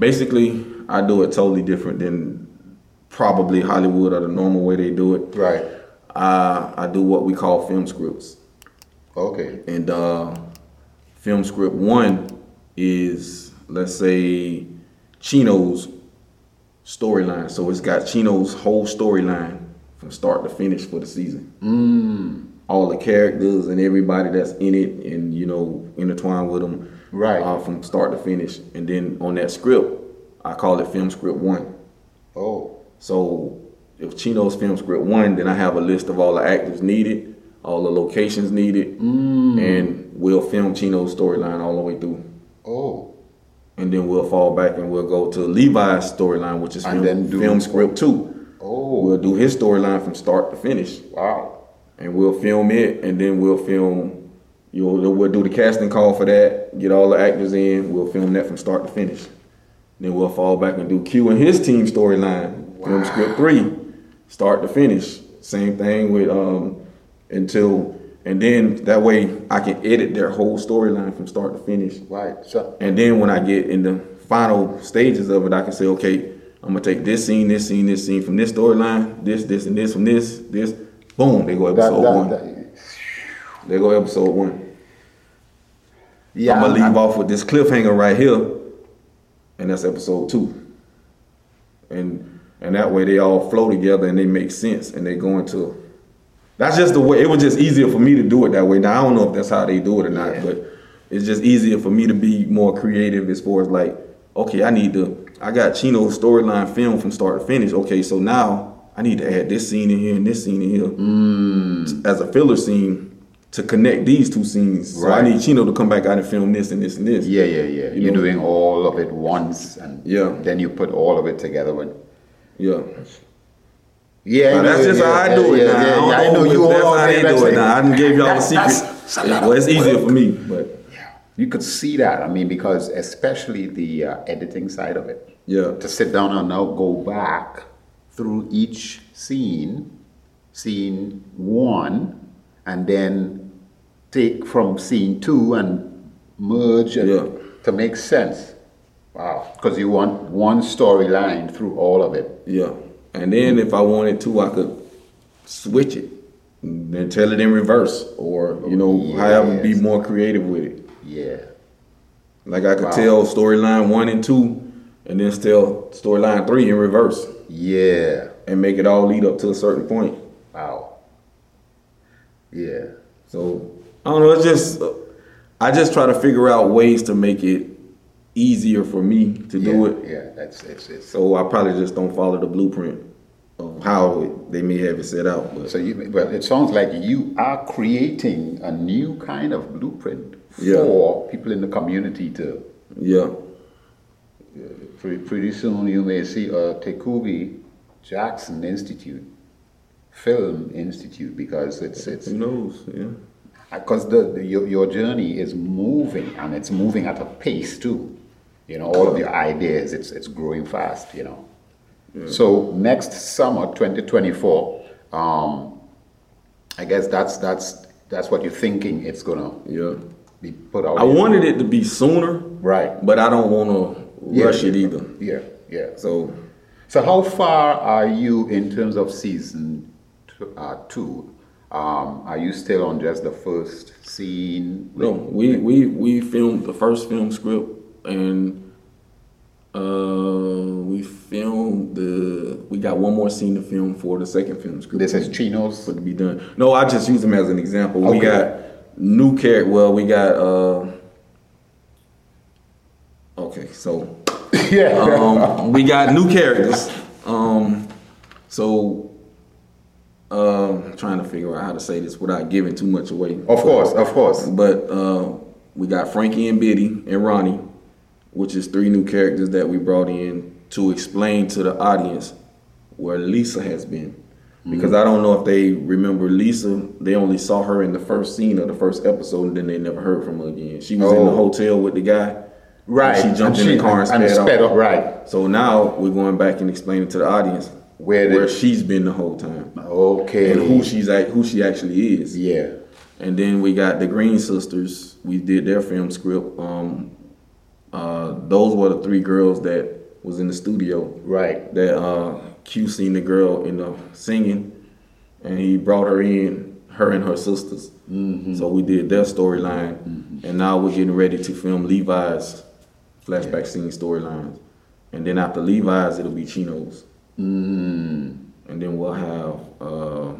basically, I do it totally different than probably Hollywood or the normal way they do it. Right. I I do what we call film scripts, Okay. and uh, film script one is let's say Chino's storyline. So it's got Chino's whole storyline from start to finish for the season. All the characters and everybody that's in it, and you know, intertwined with them, Right. uh, from start to finish. And then on that script, I call it film script one. Oh. So if Chino's film script one, then I have a list of all the actors needed, all the locations needed, and we'll film Chino's storyline all the way through. Oh. And then we'll fall back and we'll go to Levi's storyline, which is film, then do- film script two. Oh. We'll do his storyline from start to finish, Wow. and we'll film it, and then we'll film. You know, we'll do the casting call for that, get all the actors in. We'll film that from start to finish. Then we'll fall back and do Q and his team storyline, film script three, start to finish. Same thing with um until, and then that way I can edit their whole storyline from start to finish. Right. So. And then when I get in the final stages of it, I can say, okay, I'm gonna take this scene, this scene, this scene from this storyline, this, this, and this from this, this. Boom, they go That, episode that, one. that- They go episode one. yeah. I'm gonna leave I'm- off with this cliffhanger right here, and that's episode two. And and that way they all flow together and they make sense and they go into. That's just the way. It was just easier for me to do it that way. Now I don't know if that's how they do it or not, Yeah. but it's just easier for me to be more creative as far as like, okay, I need to. I got Chino's storyline film from start to finish. Okay, so now I need to add this scene in here and this scene in here Mm. as a filler scene to connect these two scenes. So I need Chino to come back out and film this and this and this. Yeah, yeah, yeah. You You're know? doing all of it once, and Yeah. then you put all of it together. When Yeah. yeah, that's know, just yeah, how I yeah, do it yeah, now. Yeah, I I know you all how they do it now. I gave y'all the secret. that's a lot well, it's easier for me, but yeah, You could see that. I mean, because especially the uh, editing side of it. yeah. To sit down and now go back through each scene, scene one, and then take from scene two and merge and Yeah. to make sense. Wow. Because you want one storyline through all of it. Yeah. And then if I wanted to, I could switch it and then tell it in reverse or, you know, however, be more creative with it. Yeah. Like I could Wow. tell storyline one and two and then tell storyline three in reverse Yeah. and make it all lead up to a certain point. Wow. Yeah. So I don't know. It's just I just try to figure out ways to make it easier for me to yeah. do it. Yeah. That's it's it's. So I probably just don't follow the blueprint of how it, they may have it set out. But So you, well, it sounds like you are creating a new kind of blueprint Yeah. for people in the community to. yeah, Pretty, pretty soon you may see a Tekulve Jackson Institute, Film Institute, because it's it's who knows? Yeah, because the, the your, your journey is moving and it's moving at a pace too. You know, all of your ideas, it's it's growing fast. You know. So next summer, 2024, um, I guess that's that's that's what you're thinking. It's gonna yeah. be put out. I wanted it to be sooner, right. but I don't want to Yeah. rush it either. Yeah, yeah. So So how far are you in terms of season two? Uh, two? Um, are you still on just the first scene? no, we we we filmed the first film script and uh we filmed the we got one more scene to film for the second film script. This is Chino's. for to be done. No, I just use them as an example. We got new character. Well, we got. uh Okay, so yeah. um, we got new characters. Um, so um, trying to figure out how to say this without giving too much away. of course, of course. But uh, we got Frankie and Biddy and Ronnie, which is three new characters that we brought in to explain to the audience where Lisa has been. Because I don't know if they remember Lisa. They only saw her in the first scene of the first episode, and then they never heard from her again. She was in the Oh. hotel with the guy. Right. She jumped And in she- the car and, and sped, sped off. up, right. So now we're going back and explaining to the audience Where did- where she's been the whole time Okay. and who she's act- who she actually is. Yeah. And then we got the Green Sisters. We did their film script. Um, uh, those were the three girls that was in the studio. Right. That uh, Q seen the girl in the singing, and he brought her in, her and her sisters. Mm-hmm. So we did their storyline, and now we're getting ready to film Levi's flashback scene storylines, and then after Levi's, it'll be Chino's, Mm. and then we'll have uh,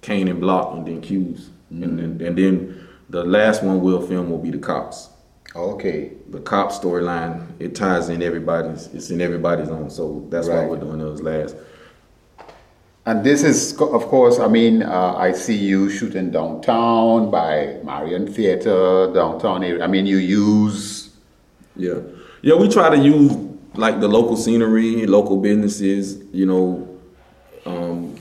Kane and Block, and then Q's, and then and then the last one we'll film will be the cops. Okay. The cop storyline it ties in everybody's. It's in everybody's own, so that's Right. why we're doing those last. And this is, of course, I mean, uh, I see you shooting downtown by Marion Theater, downtown area. I mean, you use, Yeah, yeah. We try to use like the local scenery, local businesses. You know, um,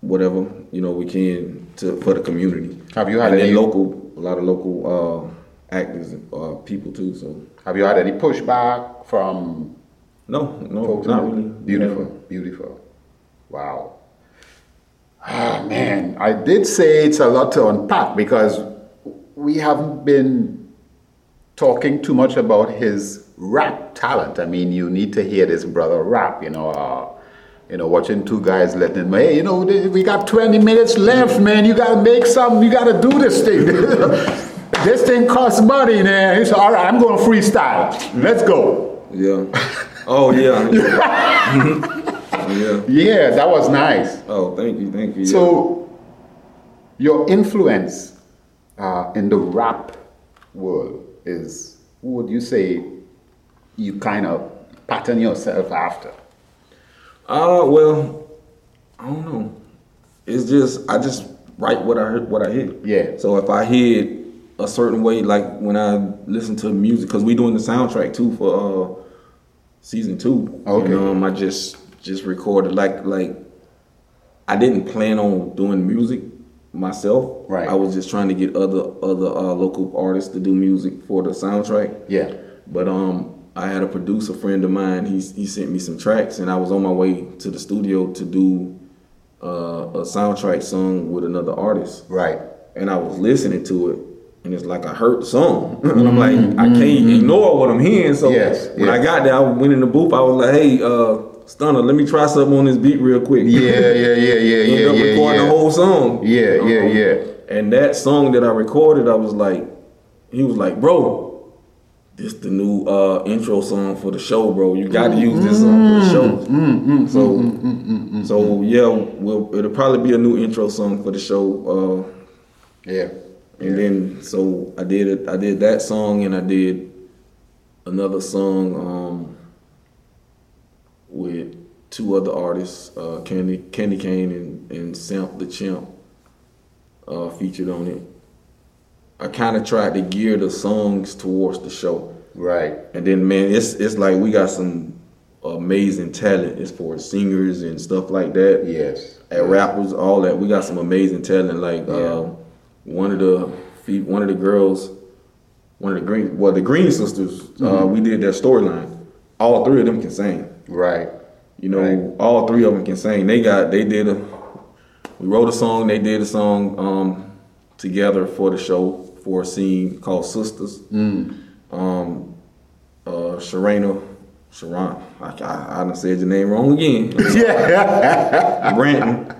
whatever you know we can to for the community. Have you had and any- local? A lot of local uh, actors, uh, people too. So have you had any pushback from no, no, folks? not really. Beautiful, beautiful. Wow. Ah, man, I did say it's a lot to unpack because we haven't been talking too much about his rap talent. I mean, you need to hear this brother rap, you know. Uh, you know, watching two guys letting him, hey, you know, we got 20 minutes left, man. You got to make something. You got to do this thing. this thing costs money, man. He said, all right, I'm going to freestyle. Let's go. Yeah. Oh yeah. yeah. Yeah, that was nice. Oh, thank you, thank you. yeah. So, your influence uh, in the rap world is, who would you say you kind of pattern yourself after? Uh, well, I don't know. It's just I just write what I heard, what I hear. Yeah. So if I hear a certain way, like when I listen to music, because we doing the soundtrack too for uh season two. Okay. And, um, I just just recorded like like I didn't plan on doing music myself. Right. I was just trying to get other other uh, local artists to do music for the soundtrack. Yeah. But um, I had a producer friend of mine. He he sent me some tracks, and I was on my way to the studio to do uh, a soundtrack song with another artist. Right. And I was listening to it, and it's like I heard the song, and I'm like, I can't ignore what I'm hearing. So Mm-hmm. Yes, when yes. I got there, I went in the booth. I was like, Hey, uh, Stunner, let me try something on this beat real quick. Yeah, yeah, yeah, yeah, Ended yeah, up yeah, recording yeah. the whole song. Yeah, yeah, Um, yeah. And that song that I recorded, I was like, he was like, bro, this the new uh, intro song for the show, bro. You got to use this song for the show. so, so yeah, we'll, it'll probably be a new intro song for the show. Yeah. Uh, and then, so I did it. I did that song, and I did another song um, with two other artists, uh, Candy Candy Kane and, and Samp the Chimp, uh, featured on it. I kind of tried to gear the songs towards the show, Right. and then man, it's it's like we got some amazing talent as far as singers and stuff like that Yes. at rappers, all that. We got some amazing talent. Like uh, one of the one of the girls, one of the green, well, the Green Sisters. Uh, we did their storyline. All three of them can sing. Right. You know, Right. all three of them can sing. They got, they did a, we wrote a song. They did a song um, together for the show for a scene called Sisters. Um, uh, Sharana, Sharon, I, I, I done said your name wrong again. Yeah. Branton,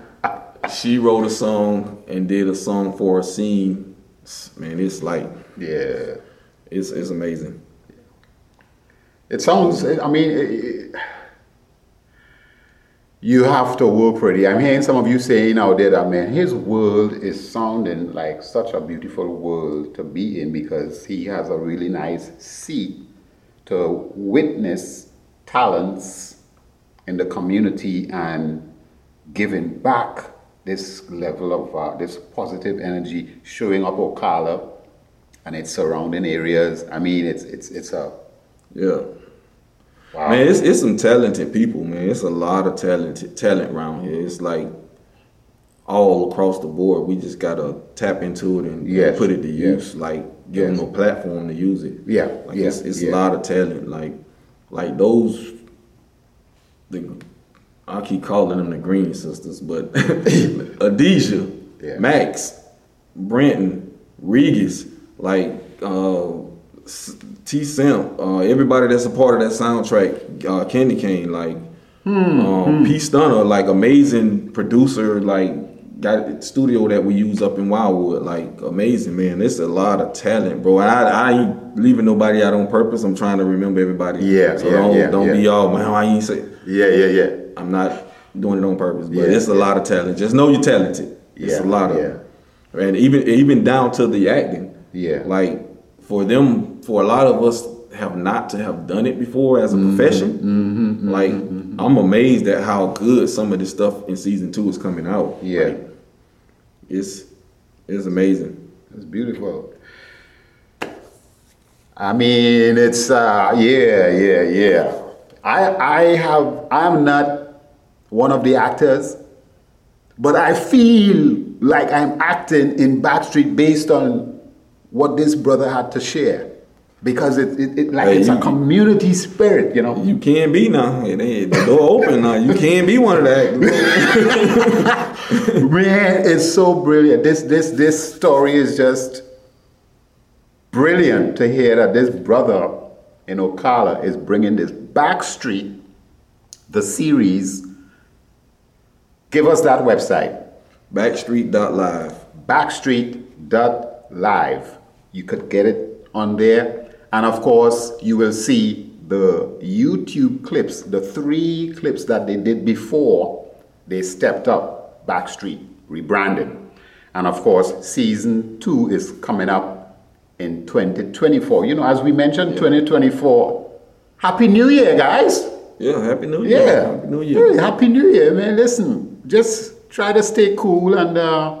she wrote a song and did a song for a scene. Man, it's like yeah. it's it's amazing. It sounds, I mean, it- it- you have to work for it. I'm hearing some of you saying out there that, man, his world is sounding like such a beautiful world to be in because he has a really nice seat to witness talents in the community and giving back this level of uh, this positive energy showing up Ocala and its surrounding areas. I mean, it's it's it's a Yeah. Wow. Man, it's it's some talented people, man. It's a lot of talented talent around here. It's like all across the board. We just gotta tap into it and, Yes, put it to yes. use. Like give Yes. them a platform to use it. Yeah, Like yeah, it's it's yeah. a lot of talent. Like like those the I keep calling them the Green Sisters, but Adisha, Yeah. Max, Brenton, Regis, like uh T Simp, uh, everybody that's a part of that soundtrack, uh, Candy Cane, like um, P Stunner, like amazing producer, like got a studio that we use up in Wildwood, like amazing man. It's a lot of talent, bro. I, I ain't leaving nobody out on purpose. I'm trying to remember everybody. Yeah, so yeah, don't yeah, don't yeah. be all man. Why you ain't say? Yeah, yeah, yeah. I'm not doing it on purpose, but Yeah, it's a lot of talent. Just know you're talented. It's Yeah, a lot of, yeah. and even even down to the acting. Yeah. like for them, for a lot of us have not to have done it before as a Mm-hmm. profession. like I'm amazed at how good some of this stuff in season two is coming out. Yeah. Like, it's it's amazing. It's beautiful. I mean, it's uh, yeah, yeah, yeah. I I have I'm not one of the actors, but I feel like I'm acting in Backstreet based on what this brother had to share, because it, it, it like Hey, it's a community spirit, you know. You can be now. It ain't- The door open now. You can't be one of actors. Man, it's so brilliant. This this this story is just brilliant to hear that this brother in Ocala is bringing this Backstreet, the series. Give us that website, Backstreet.live. backstreet.live. You could get it on there. And of course, you will see the YouTube clips, the three clips that they did before they stepped up Backstreet, rebranded. And of course, season two is coming up in 2024. You know, as we mentioned, 2024. Happy New Year, guys! Yeah, Happy New Year. Yeah. Happy New Year. Yeah, Happy New Year, man. Listen, just try to stay cool and, uh,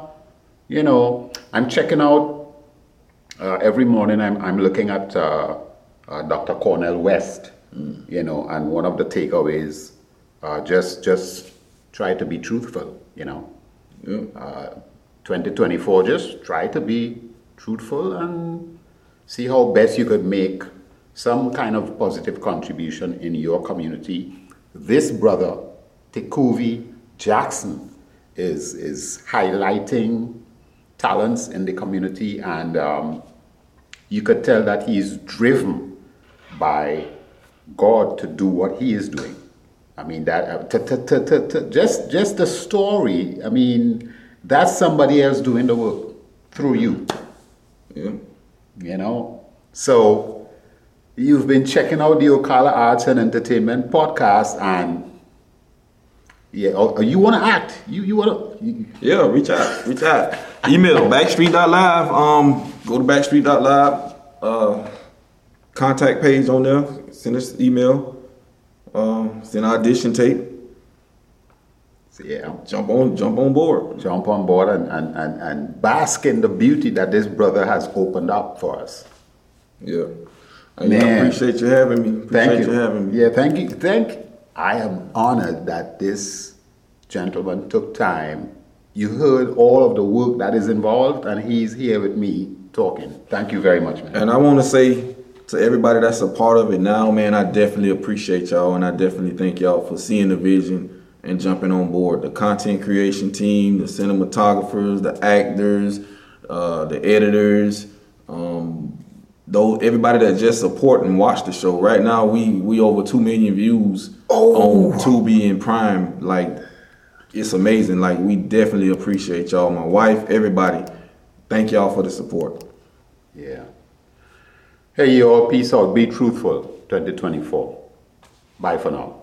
you know, I'm checking out uh, every morning. I'm, I'm looking at uh, uh, Dr. Cornel West, you know, and one of the takeaways, uh, just just try to be truthful, you know. Uh, 2024, just try to be truthful and see how best you could make some kind of positive contribution in your community. This brother, Tekulve Jackson, is, is highlighting talents in the community, and um, you could tell that he is driven by God to do what he is doing. I mean that uh, t- t- t- just just the story. I mean that's somebody else doing the work through you. Yeah. You know. So you've been checking out the Ocala Arts and Entertainment podcast, and yeah, oh, you want to act? You you want to? Yeah, reach out. Reach out. Email backstreet.live. Um, go to backstreet.live. Uh, contact page on there. Send us email. Um, send audition tape. So, yeah. Jump on, jump on board. Jump on board and, and, and, and bask in the beauty that this brother has opened up for us. Yeah. I Man. appreciate you having me. Appreciate Thank you. you having me. Yeah, thank you. Thank. I am honored that this gentleman took time. You heard all of the work that is involved, and he's here with me talking. Thank you very much, man. And I want to say to everybody that's a part of it now, man, I definitely appreciate y'all, and I definitely thank y'all for seeing the vision and jumping on board. The content creation team, the cinematographers, the actors, uh, the editors, um, those everybody that just support and watch the show. Right now, we we over two million views on Tubi and Prime. Like it's amazing. Like we definitely appreciate y'all. My wife, everybody. Thank y'all for the support. Yeah. Hey, you all, peace out. Be truthful. 2024. Bye for now.